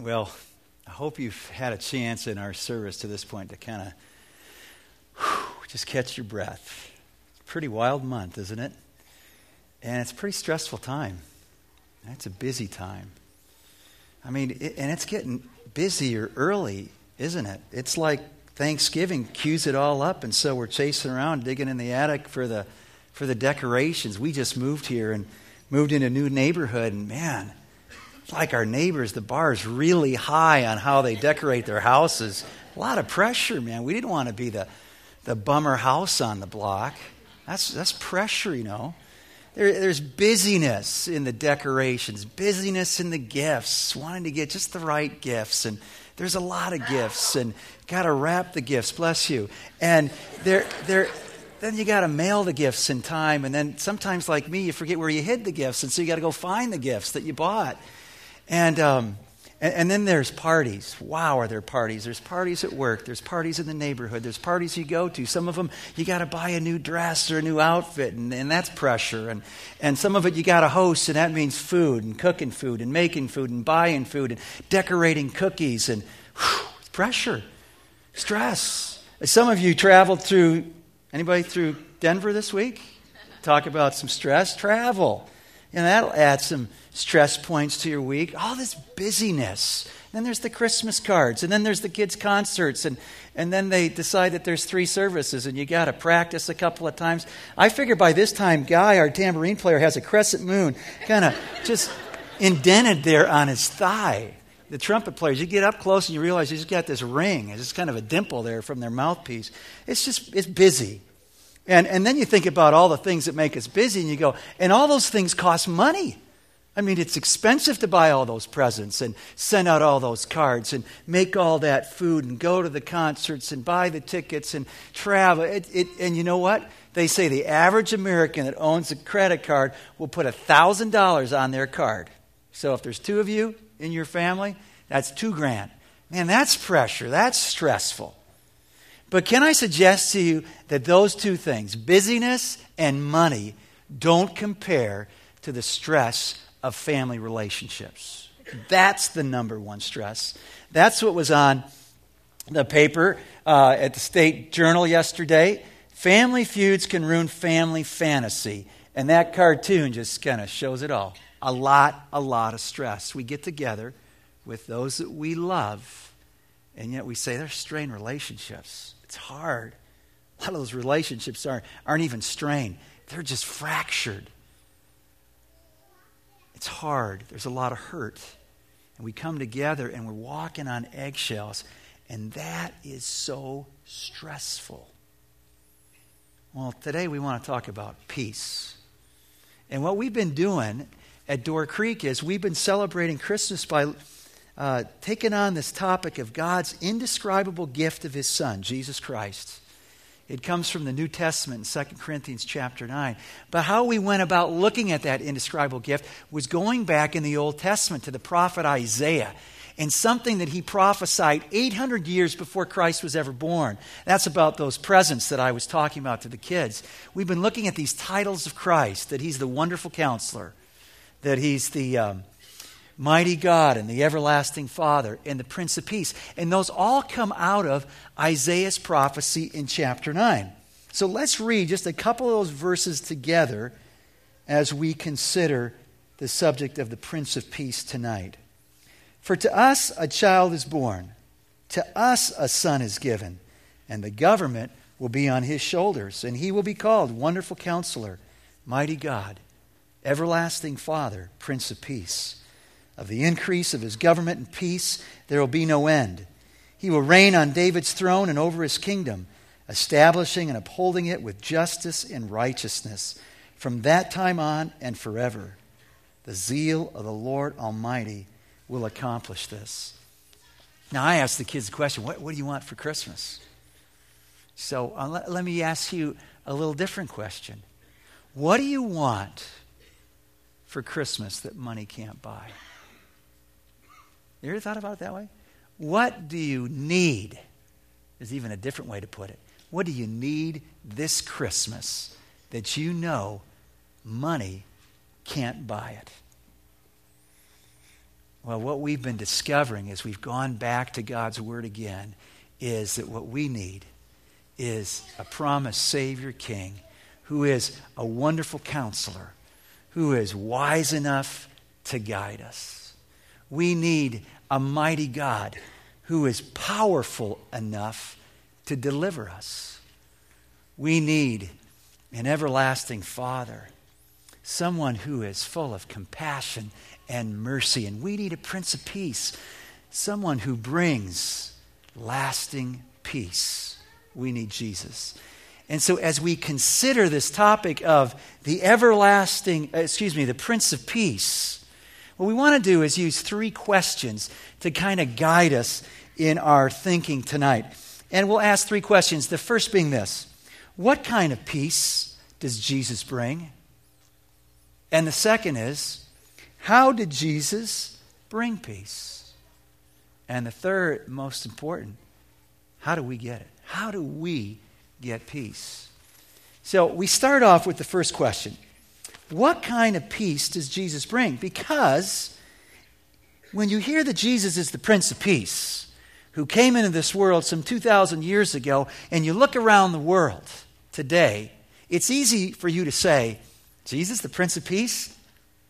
Well, I hope you've had a chance in our service to this point to kind of just catch your breath. It's a pretty wild month, isn't it? And it's a pretty stressful time. It's a busy time. I mean, it, and it's getting busier early, isn't it? It's like Thanksgiving cues it all up, and so we're chasing around, digging in the attic for the for the decorations. We just moved here and moved in a new neighborhood, and man, like our neighbors, the bar is really high on how they decorate their houses. A lot of pressure, man. We didn't want to be the, the bummer house on the block. That's, that's pressure, you know. There, there's busyness in the decorations, busyness in the gifts, wanting to get just the right gifts. And there's a lot of gifts, and got to wrap the gifts, bless you. And there, there, then you got to mail the gifts in time. And then sometimes, like me, you forget where you hid the gifts. And so you got to go find the gifts that you bought. And, um, and, and, then there's parties. Wow, are there parties? There's parties at work. There's parties in the neighborhood. There's parties you go to. Some of them, you got to buy a new dress or a new outfit, and, and that's pressure. And, and some of it, you got to host, and that means food and cooking food and making food and buying food and decorating cookies. And whew, pressure, stress. Some of you traveled through, anybody through Denver this week? Talk about some stress. Travel. And that'll add some stress points to your week. All this busyness. Then there's the Christmas cards, and then there's the kids' concerts, and, and then they decide that there's three services, and you got to practice a couple of times. I figure by this time, Guy, our tambourine player, has a crescent moon kind of just indented there on his thigh. The trumpet players, you get up close and you realize he's got this ring. It's just kind of a dimple there from their mouthpiece. It's just, it's busy. And, and then you think about all the things that make us busy, and you go, and all those things cost money. I mean, it's expensive to buy all those presents and send out all those cards and make all that food and go to the concerts and buy the tickets and travel. It, it, and you know what? They say the average American that owns a credit card will put $1,000 on their card. So if there's two of you in your family, that's two grand. Man, that's pressure. That's stressful. But can I suggest to you that those two things, busyness and money, don't compare to the stress of family relationships? That's the number one stress. That's what was on the paper uh, at the State Journal yesterday. Family feuds can ruin family fantasy. And that cartoon just kind of shows it all. A lot, a lot of stress. We get together with those that we love, and yet we say they're strained relationships. It's hard. A lot of those relationships aren't, aren't even strained, they're just fractured. It's hard. There's a lot of hurt. And we come together and we're walking on eggshells, and that is so stressful. Well, today we want to talk about peace. And what we've been doing at Door Creek is we've been celebrating Christmas by uh, taken on this topic of God's indescribable gift of His Son, Jesus Christ. It comes from the New Testament in 2 Corinthians chapter 9. But how we went about looking at that indescribable gift was going back in the Old Testament to the prophet Isaiah and something that he prophesied 800 years before Christ was ever born. That's about those presents that I was talking about to the kids. We've been looking at these titles of Christ that he's the wonderful counselor, that he's the. Um, mighty God and the everlasting Father and the Prince of Peace. And those all come out of Isaiah's prophecy in chapter 9. So let's read just a couple of those verses together as we consider the subject of the Prince of Peace tonight. For to us a child is born, to us a son is given, and the government will be on his shoulders, and he will be called Wonderful Counselor, Mighty God, Everlasting Father, Prince of Peace. Of the increase of his government and peace, there will be no end. He will reign on David's throne and over his kingdom, establishing and upholding it with justice and righteousness from that time on and forever. The zeal of the Lord Almighty will accomplish this. Now, I asked the kids the question what, what do you want for Christmas? So uh, let, let me ask you a little different question. What do you want for Christmas that money can't buy? You ever thought about it that way? What do you need? There's even a different way to put it. What do you need this Christmas that you know money can't buy it? Well, what we've been discovering as we've gone back to God's Word again is that what we need is a promised Savior King who is a wonderful counselor, who is wise enough to guide us. We need a mighty God who is powerful enough to deliver us. We need an everlasting Father, someone who is full of compassion and mercy. And we need a Prince of Peace, someone who brings lasting peace. We need Jesus. And so, as we consider this topic of the everlasting, excuse me, the Prince of Peace, what we want to do is use three questions to kind of guide us in our thinking tonight. And we'll ask three questions. The first being this What kind of peace does Jesus bring? And the second is, How did Jesus bring peace? And the third, most important, how do we get it? How do we get peace? So we start off with the first question What kind of peace does Jesus bring? Because when you hear that Jesus is the Prince of Peace, who came into this world some 2,000 years ago, and you look around the world today, it's easy for you to say, Jesus, the Prince of Peace?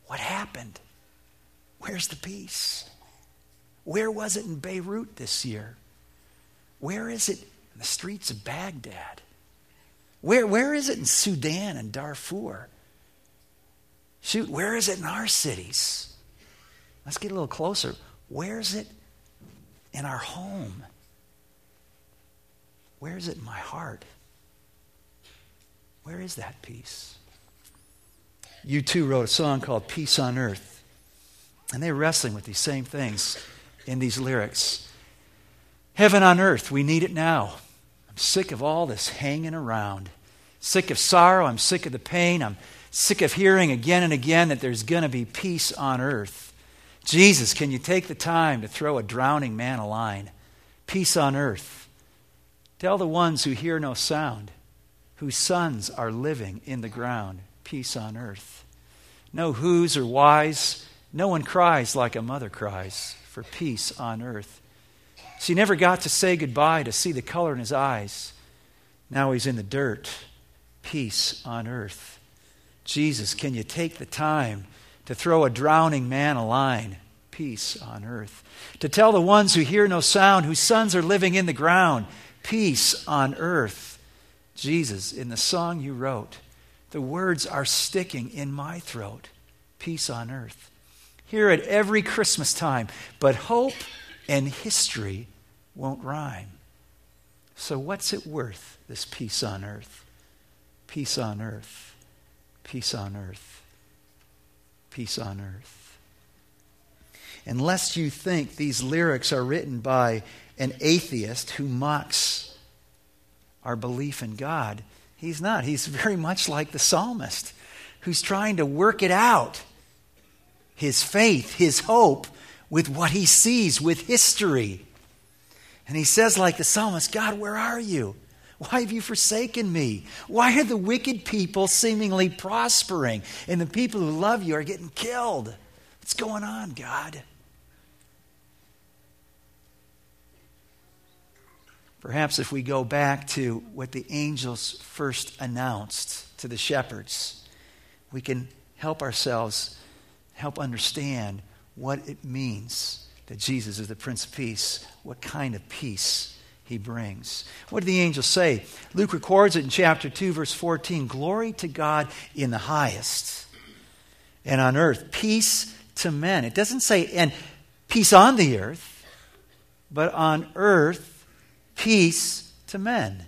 What happened? Where's the peace? Where was it in Beirut this year? Where is it in the streets of Baghdad? Where, where is it in Sudan and Darfur? Shoot, where is it in our cities? Let's get a little closer. Where is it in our home? Where is it in my heart? Where is that peace? U2 wrote a song called Peace on Earth. And they're wrestling with these same things in these lyrics. Heaven on earth, we need it now. I'm sick of all this hanging around. Sick of sorrow. I'm sick of the pain. I'm sick of hearing again and again that there's going to be peace on earth. Jesus, can you take the time to throw a drowning man a line? Peace on earth. Tell the ones who hear no sound, whose sons are living in the ground, peace on earth. No who's or whys. No one cries like a mother cries for peace on earth. So he never got to say goodbye to see the color in his eyes. Now he's in the dirt. Peace on earth. Jesus, can you take the time to throw a drowning man a line? Peace on earth. To tell the ones who hear no sound, whose sons are living in the ground, peace on earth. Jesus, in the song you wrote, the words are sticking in my throat. Peace on earth. Here at every Christmas time, but hope and history won't rhyme. So, what's it worth, this peace on earth? Peace on earth. Peace on earth. Peace on earth. Unless you think these lyrics are written by an atheist who mocks our belief in God, he's not. He's very much like the psalmist who's trying to work it out his faith, his hope with what he sees, with history. And he says, like the psalmist, God, where are you? Why have you forsaken me? Why are the wicked people seemingly prospering and the people who love you are getting killed? What's going on, God? Perhaps if we go back to what the angels first announced to the shepherds, we can help ourselves help understand what it means that Jesus is the Prince of Peace, what kind of peace he brings. What did the angel say? Luke records it in chapter 2, verse 14 Glory to God in the highest, and on earth, peace to men. It doesn't say, and peace on the earth, but on earth, peace to men,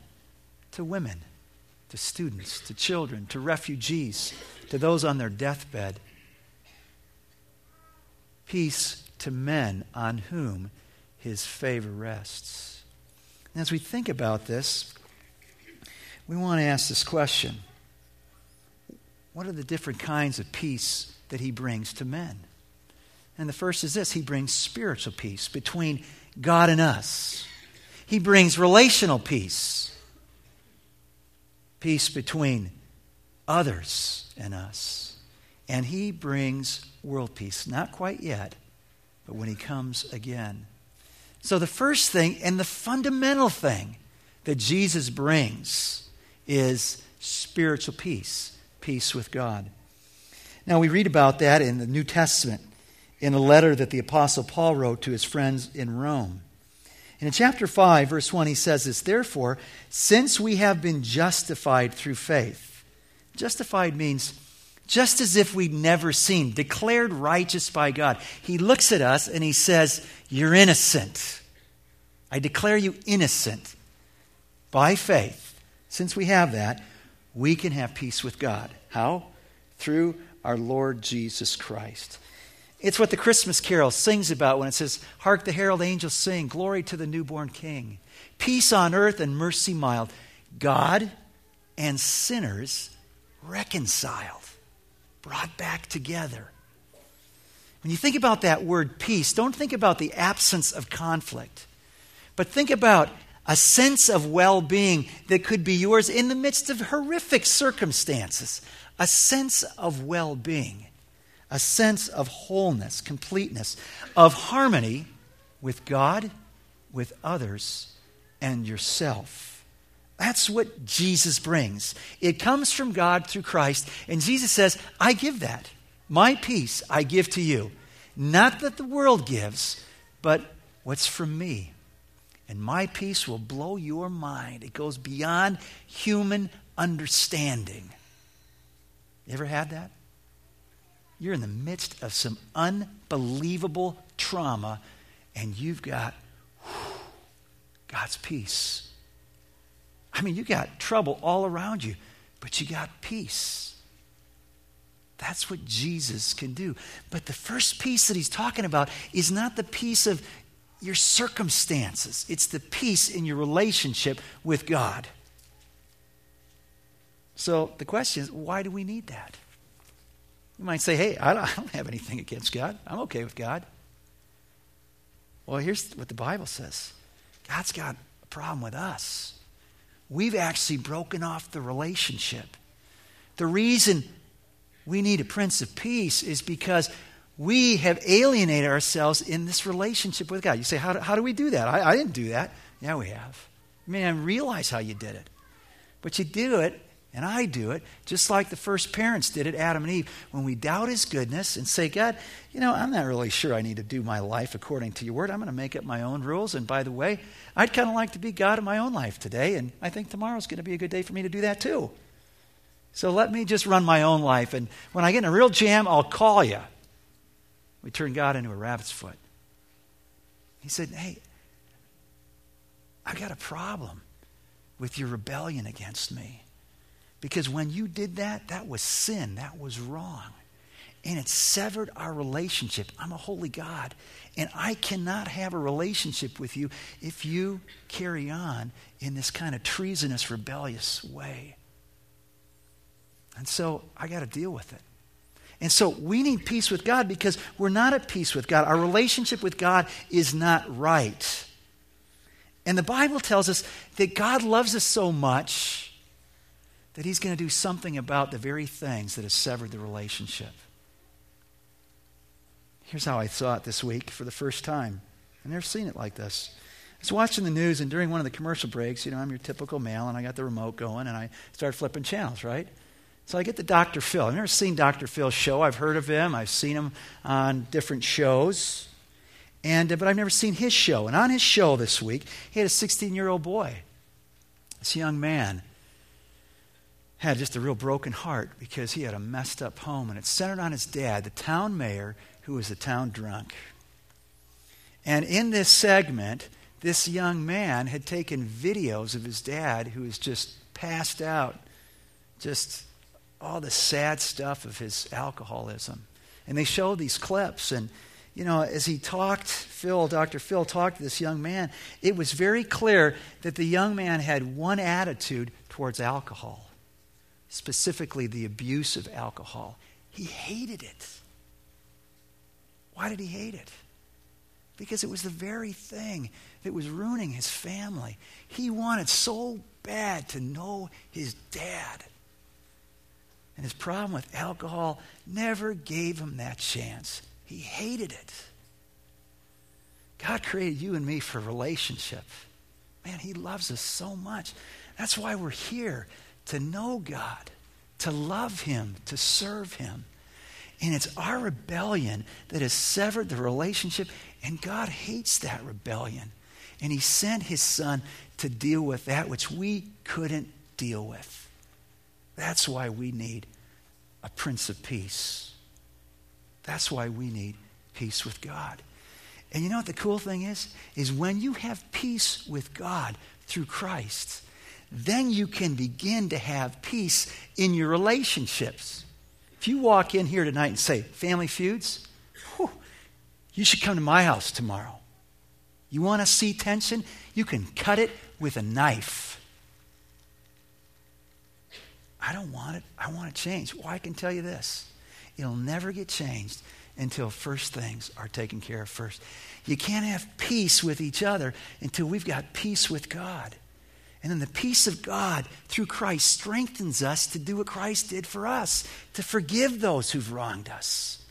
to women, to students, to children, to refugees, to those on their deathbed peace to men on whom his favor rests. And as we think about this, we want to ask this question What are the different kinds of peace that he brings to men? And the first is this He brings spiritual peace between God and us, He brings relational peace, peace between others and us. And He brings world peace. Not quite yet, but when he comes again. So, the first thing and the fundamental thing that Jesus brings is spiritual peace, peace with God. Now, we read about that in the New Testament in a letter that the Apostle Paul wrote to his friends in Rome. And in chapter 5, verse 1, he says this Therefore, since we have been justified through faith, justified means just as if we'd never seen, declared righteous by God. He looks at us and he says, You're innocent. I declare you innocent by faith. Since we have that, we can have peace with God. How? Through our Lord Jesus Christ. It's what the Christmas carol sings about when it says, Hark the herald angels sing, glory to the newborn king. Peace on earth and mercy mild. God and sinners reconciled, brought back together. When you think about that word peace, don't think about the absence of conflict, but think about a sense of well being that could be yours in the midst of horrific circumstances, a sense of well being a sense of wholeness, completeness, of harmony with God, with others, and yourself. That's what Jesus brings. It comes from God through Christ, and Jesus says, I give that. My peace I give to you. Not that the world gives, but what's from me. And my peace will blow your mind. It goes beyond human understanding. You ever had that? You're in the midst of some unbelievable trauma, and you've got whew, God's peace. I mean, you got trouble all around you, but you got peace. That's what Jesus can do. But the first peace that he's talking about is not the peace of your circumstances, it's the peace in your relationship with God. So the question is why do we need that? You might say, hey, I don't have anything against God. I'm okay with God. Well, here's what the Bible says God's got a problem with us. We've actually broken off the relationship. The reason we need a Prince of Peace is because we have alienated ourselves in this relationship with God. You say, how do, how do we do that? I, I didn't do that. Yeah, we have. Man, realize how you did it. But you do it and I do it just like the first parents did it, Adam and Eve, when we doubt his goodness and say, God, you know, I'm not really sure I need to do my life according to your word. I'm going to make up my own rules. And by the way, I'd kind of like to be God in my own life today. And I think tomorrow's going to be a good day for me to do that too. So let me just run my own life. And when I get in a real jam, I'll call you. We turn God into a rabbit's foot. He said, Hey, I got a problem with your rebellion against me. Because when you did that, that was sin, that was wrong. And it severed our relationship. I'm a holy God, and I cannot have a relationship with you if you carry on in this kind of treasonous, rebellious way. And so I got to deal with it. And so we need peace with God because we're not at peace with God. Our relationship with God is not right. And the Bible tells us that God loves us so much that he's going to do something about the very things that have severed the relationship. Here's how I saw it this week for the first time. I've never seen it like this. I was watching the news, and during one of the commercial breaks, you know, I'm your typical male, and I got the remote going, and I start flipping channels, right? So I get to Dr. Phil. I've never seen Dr. Phil's show. I've heard of him. I've seen him on different shows, and uh, but I've never seen his show. And on his show this week, he had a 16 year old boy, this young man, had just a real broken heart because he had a messed up home, and it centered on his dad, the town mayor, who was a town drunk. And in this segment, this young man had taken videos of his dad who was just passed out, just all the sad stuff of his alcoholism. And they showed these clips, and you know, as he talked, Phil, Dr. Phil talked to this young man, it was very clear that the young man had one attitude towards alcohol specifically the abuse of alcohol. He hated it. Why did he hate it? Because it was the very thing that was ruining his family. He wanted so bad to know his dad. And his problem with alcohol never gave him that chance. He hated it. God created you and me for relationship. Man, He loves us so much. That's why we're here to know God, to love Him, to serve Him. And it's our rebellion that has severed the relationship, and God hates that rebellion. And He sent His Son to deal with that which we couldn't deal with. That's why we need a Prince of Peace. That's why we need peace with God. And you know what the cool thing is? Is when you have peace with God through Christ, then you can begin to have peace in your relationships. If you walk in here tonight and say, family feuds, whew, you should come to my house tomorrow. You want to see tension? You can cut it with a knife. I don't want it. I want to change. Well, I can tell you this it'll never get changed until first things are taken care of first. You can't have peace with each other until we've got peace with God. And then the peace of God through Christ strengthens us to do what Christ did for us, to forgive those who've wronged us,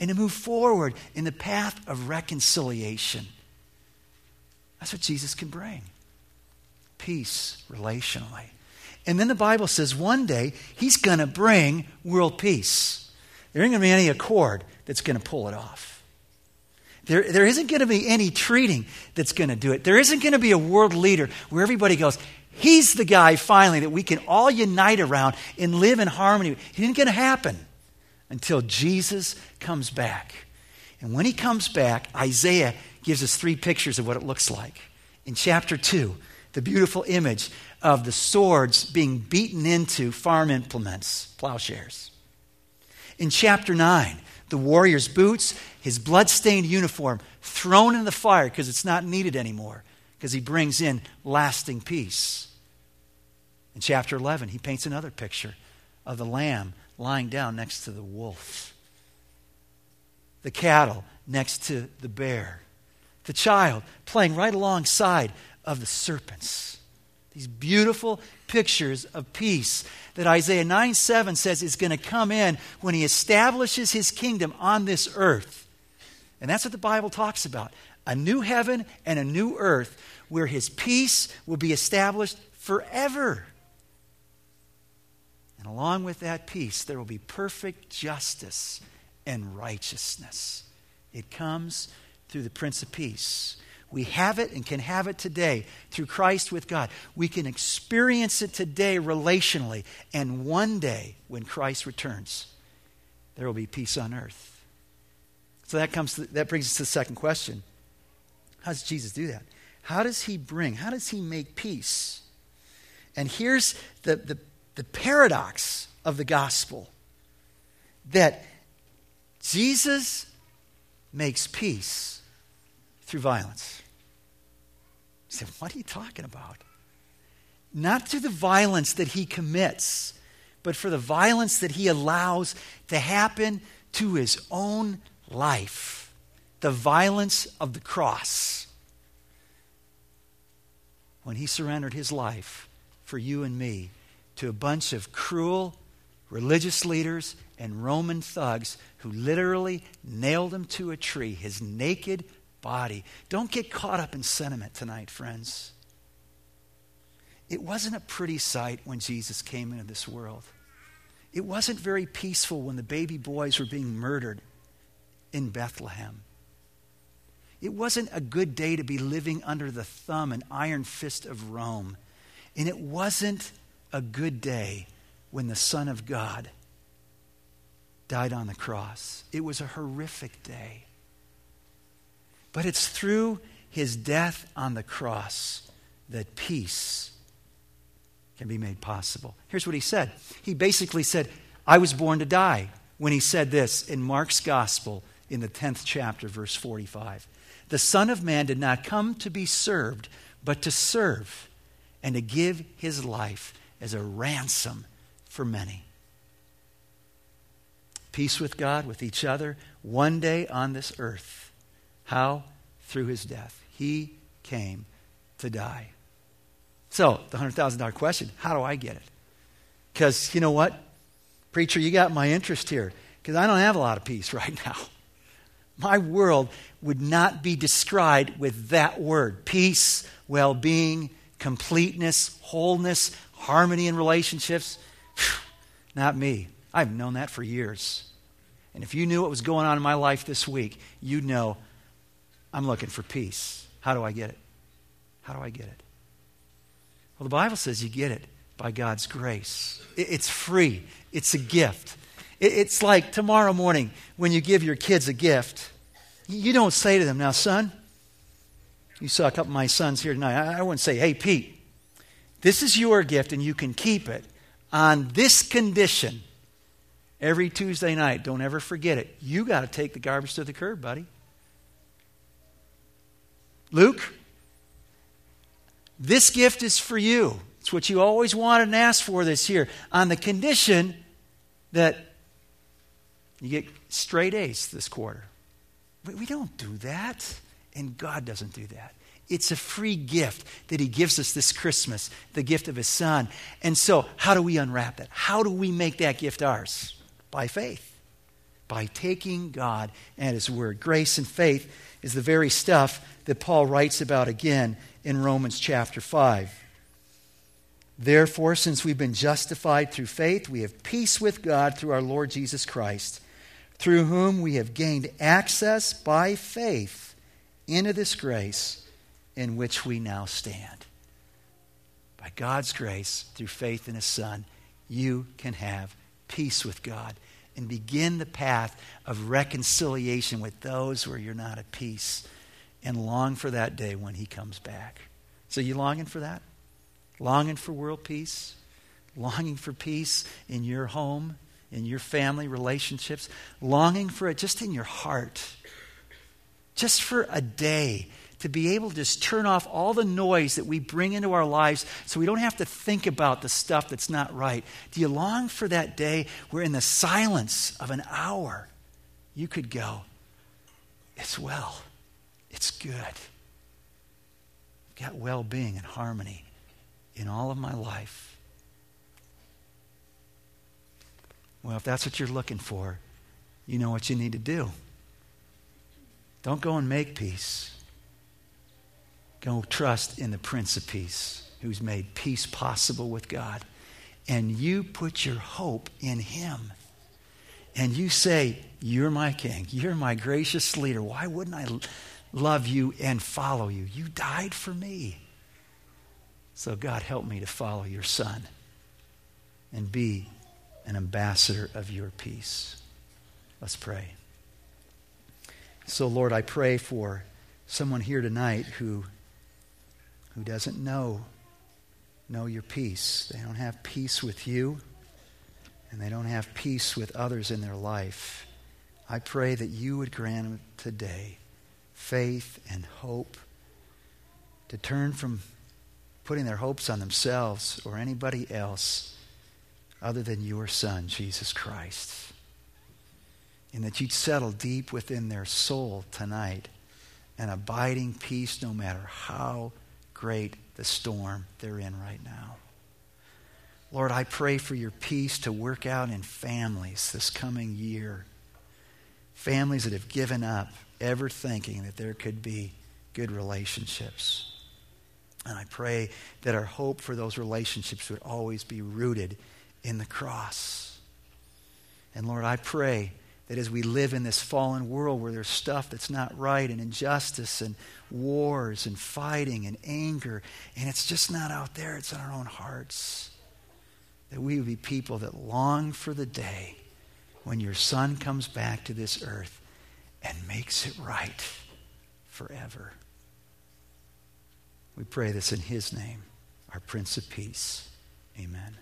and to move forward in the path of reconciliation. That's what Jesus can bring peace relationally. And then the Bible says one day he's going to bring world peace. There ain't going to be any accord that's going to pull it off. There, there isn't going to be any treating that's going to do it. There isn't going to be a world leader where everybody goes, He's the guy finally that we can all unite around and live in harmony. It isn't going to happen until Jesus comes back. And when he comes back, Isaiah gives us three pictures of what it looks like. In chapter 2, the beautiful image of the swords being beaten into farm implements, plowshares. In chapter 9, the warrior's boots, his blood-stained uniform thrown in the fire because it's not needed anymore because he brings in lasting peace. In chapter 11, he paints another picture of the lamb lying down next to the wolf, the cattle next to the bear, the child playing right alongside of the serpents. These beautiful pictures of peace that Isaiah 9 7 says is going to come in when he establishes his kingdom on this earth. And that's what the Bible talks about a new heaven and a new earth where his peace will be established forever. And along with that peace, there will be perfect justice and righteousness. It comes through the Prince of Peace. We have it and can have it today through Christ with God. We can experience it today relationally. And one day, when Christ returns, there will be peace on earth. So that, comes to, that brings us to the second question How does Jesus do that? How does he bring, how does he make peace? And here's the, the, the paradox of the gospel that Jesus makes peace through violence. You say, what are you talking about? Not through the violence that he commits, but for the violence that he allows to happen to his own life. The violence of the cross. When he surrendered his life for you and me to a bunch of cruel religious leaders and Roman thugs who literally nailed him to a tree, his naked body. Don't get caught up in sentiment tonight, friends. It wasn't a pretty sight when Jesus came into this world. It wasn't very peaceful when the baby boys were being murdered in Bethlehem. It wasn't a good day to be living under the thumb and iron fist of Rome. And it wasn't a good day when the Son of God died on the cross. It was a horrific day. But it's through his death on the cross that peace can be made possible. Here's what he said He basically said, I was born to die, when he said this in Mark's Gospel in the 10th chapter, verse 45. The Son of Man did not come to be served, but to serve and to give his life as a ransom for many. Peace with God, with each other, one day on this earth. How? Through his death. He came to die. So, the $100,000 question how do I get it? Because you know what? Preacher, you got my interest here. Because I don't have a lot of peace right now. My world would not be described with that word peace, well being, completeness, wholeness, harmony in relationships. Not me. I've known that for years. And if you knew what was going on in my life this week, you'd know I'm looking for peace. How do I get it? How do I get it? Well, the Bible says you get it by God's grace. It's free, it's a gift. It's like tomorrow morning when you give your kids a gift, you don't say to them, Now, son, you saw a couple of my sons here tonight. I wouldn't say, Hey, Pete, this is your gift and you can keep it on this condition. Every Tuesday night, don't ever forget it. You got to take the garbage to the curb, buddy. Luke, this gift is for you. It's what you always wanted and asked for this year, on the condition that you get straight A's this quarter. We don't do that, and God doesn't do that. It's a free gift that He gives us this Christmas, the gift of His Son. And so, how do we unwrap that? How do we make that gift ours? By faith, by taking God at His word. Grace and faith is the very stuff that Paul writes about again in Romans chapter 5. Therefore, since we've been justified through faith, we have peace with God through our Lord Jesus Christ, through whom we have gained access by faith into this grace in which we now stand. By God's grace, through faith in His Son, you can have peace with God and begin the path of reconciliation with those where you're not at peace and long for that day when He comes back. So, you longing for that? Longing for world peace? Longing for peace in your home, in your family relationships? Longing for it just in your heart? Just for a day to be able to just turn off all the noise that we bring into our lives so we don't have to think about the stuff that's not right. Do you long for that day where, in the silence of an hour, you could go, It's well, it's good. I've got well being and harmony in all of my life. Well, if that's what you're looking for, you know what you need to do. Don't go and make peace. Go trust in the Prince of Peace who's made peace possible with God. And you put your hope in him. And you say, You're my king. You're my gracious leader. Why wouldn't I love you and follow you? You died for me. So, God, help me to follow your son and be an ambassador of your peace. Let's pray. So, Lord, I pray for someone here tonight who who doesn't know know your peace. They don't have peace with you, and they don't have peace with others in their life. I pray that you would grant them today faith and hope to turn from putting their hopes on themselves or anybody else other than your Son, Jesus Christ. And that you'd settle deep within their soul tonight an abiding peace no matter how great the storm they're in right now. Lord, I pray for your peace to work out in families this coming year. Families that have given up ever thinking that there could be good relationships. And I pray that our hope for those relationships would always be rooted in the cross. And Lord, I pray that as we live in this fallen world where there's stuff that's not right and injustice and wars and fighting and anger, and it's just not out there, it's in our own hearts, that we would be people that long for the day when your Son comes back to this earth and makes it right forever. We pray this in His name, our Prince of Peace. Amen.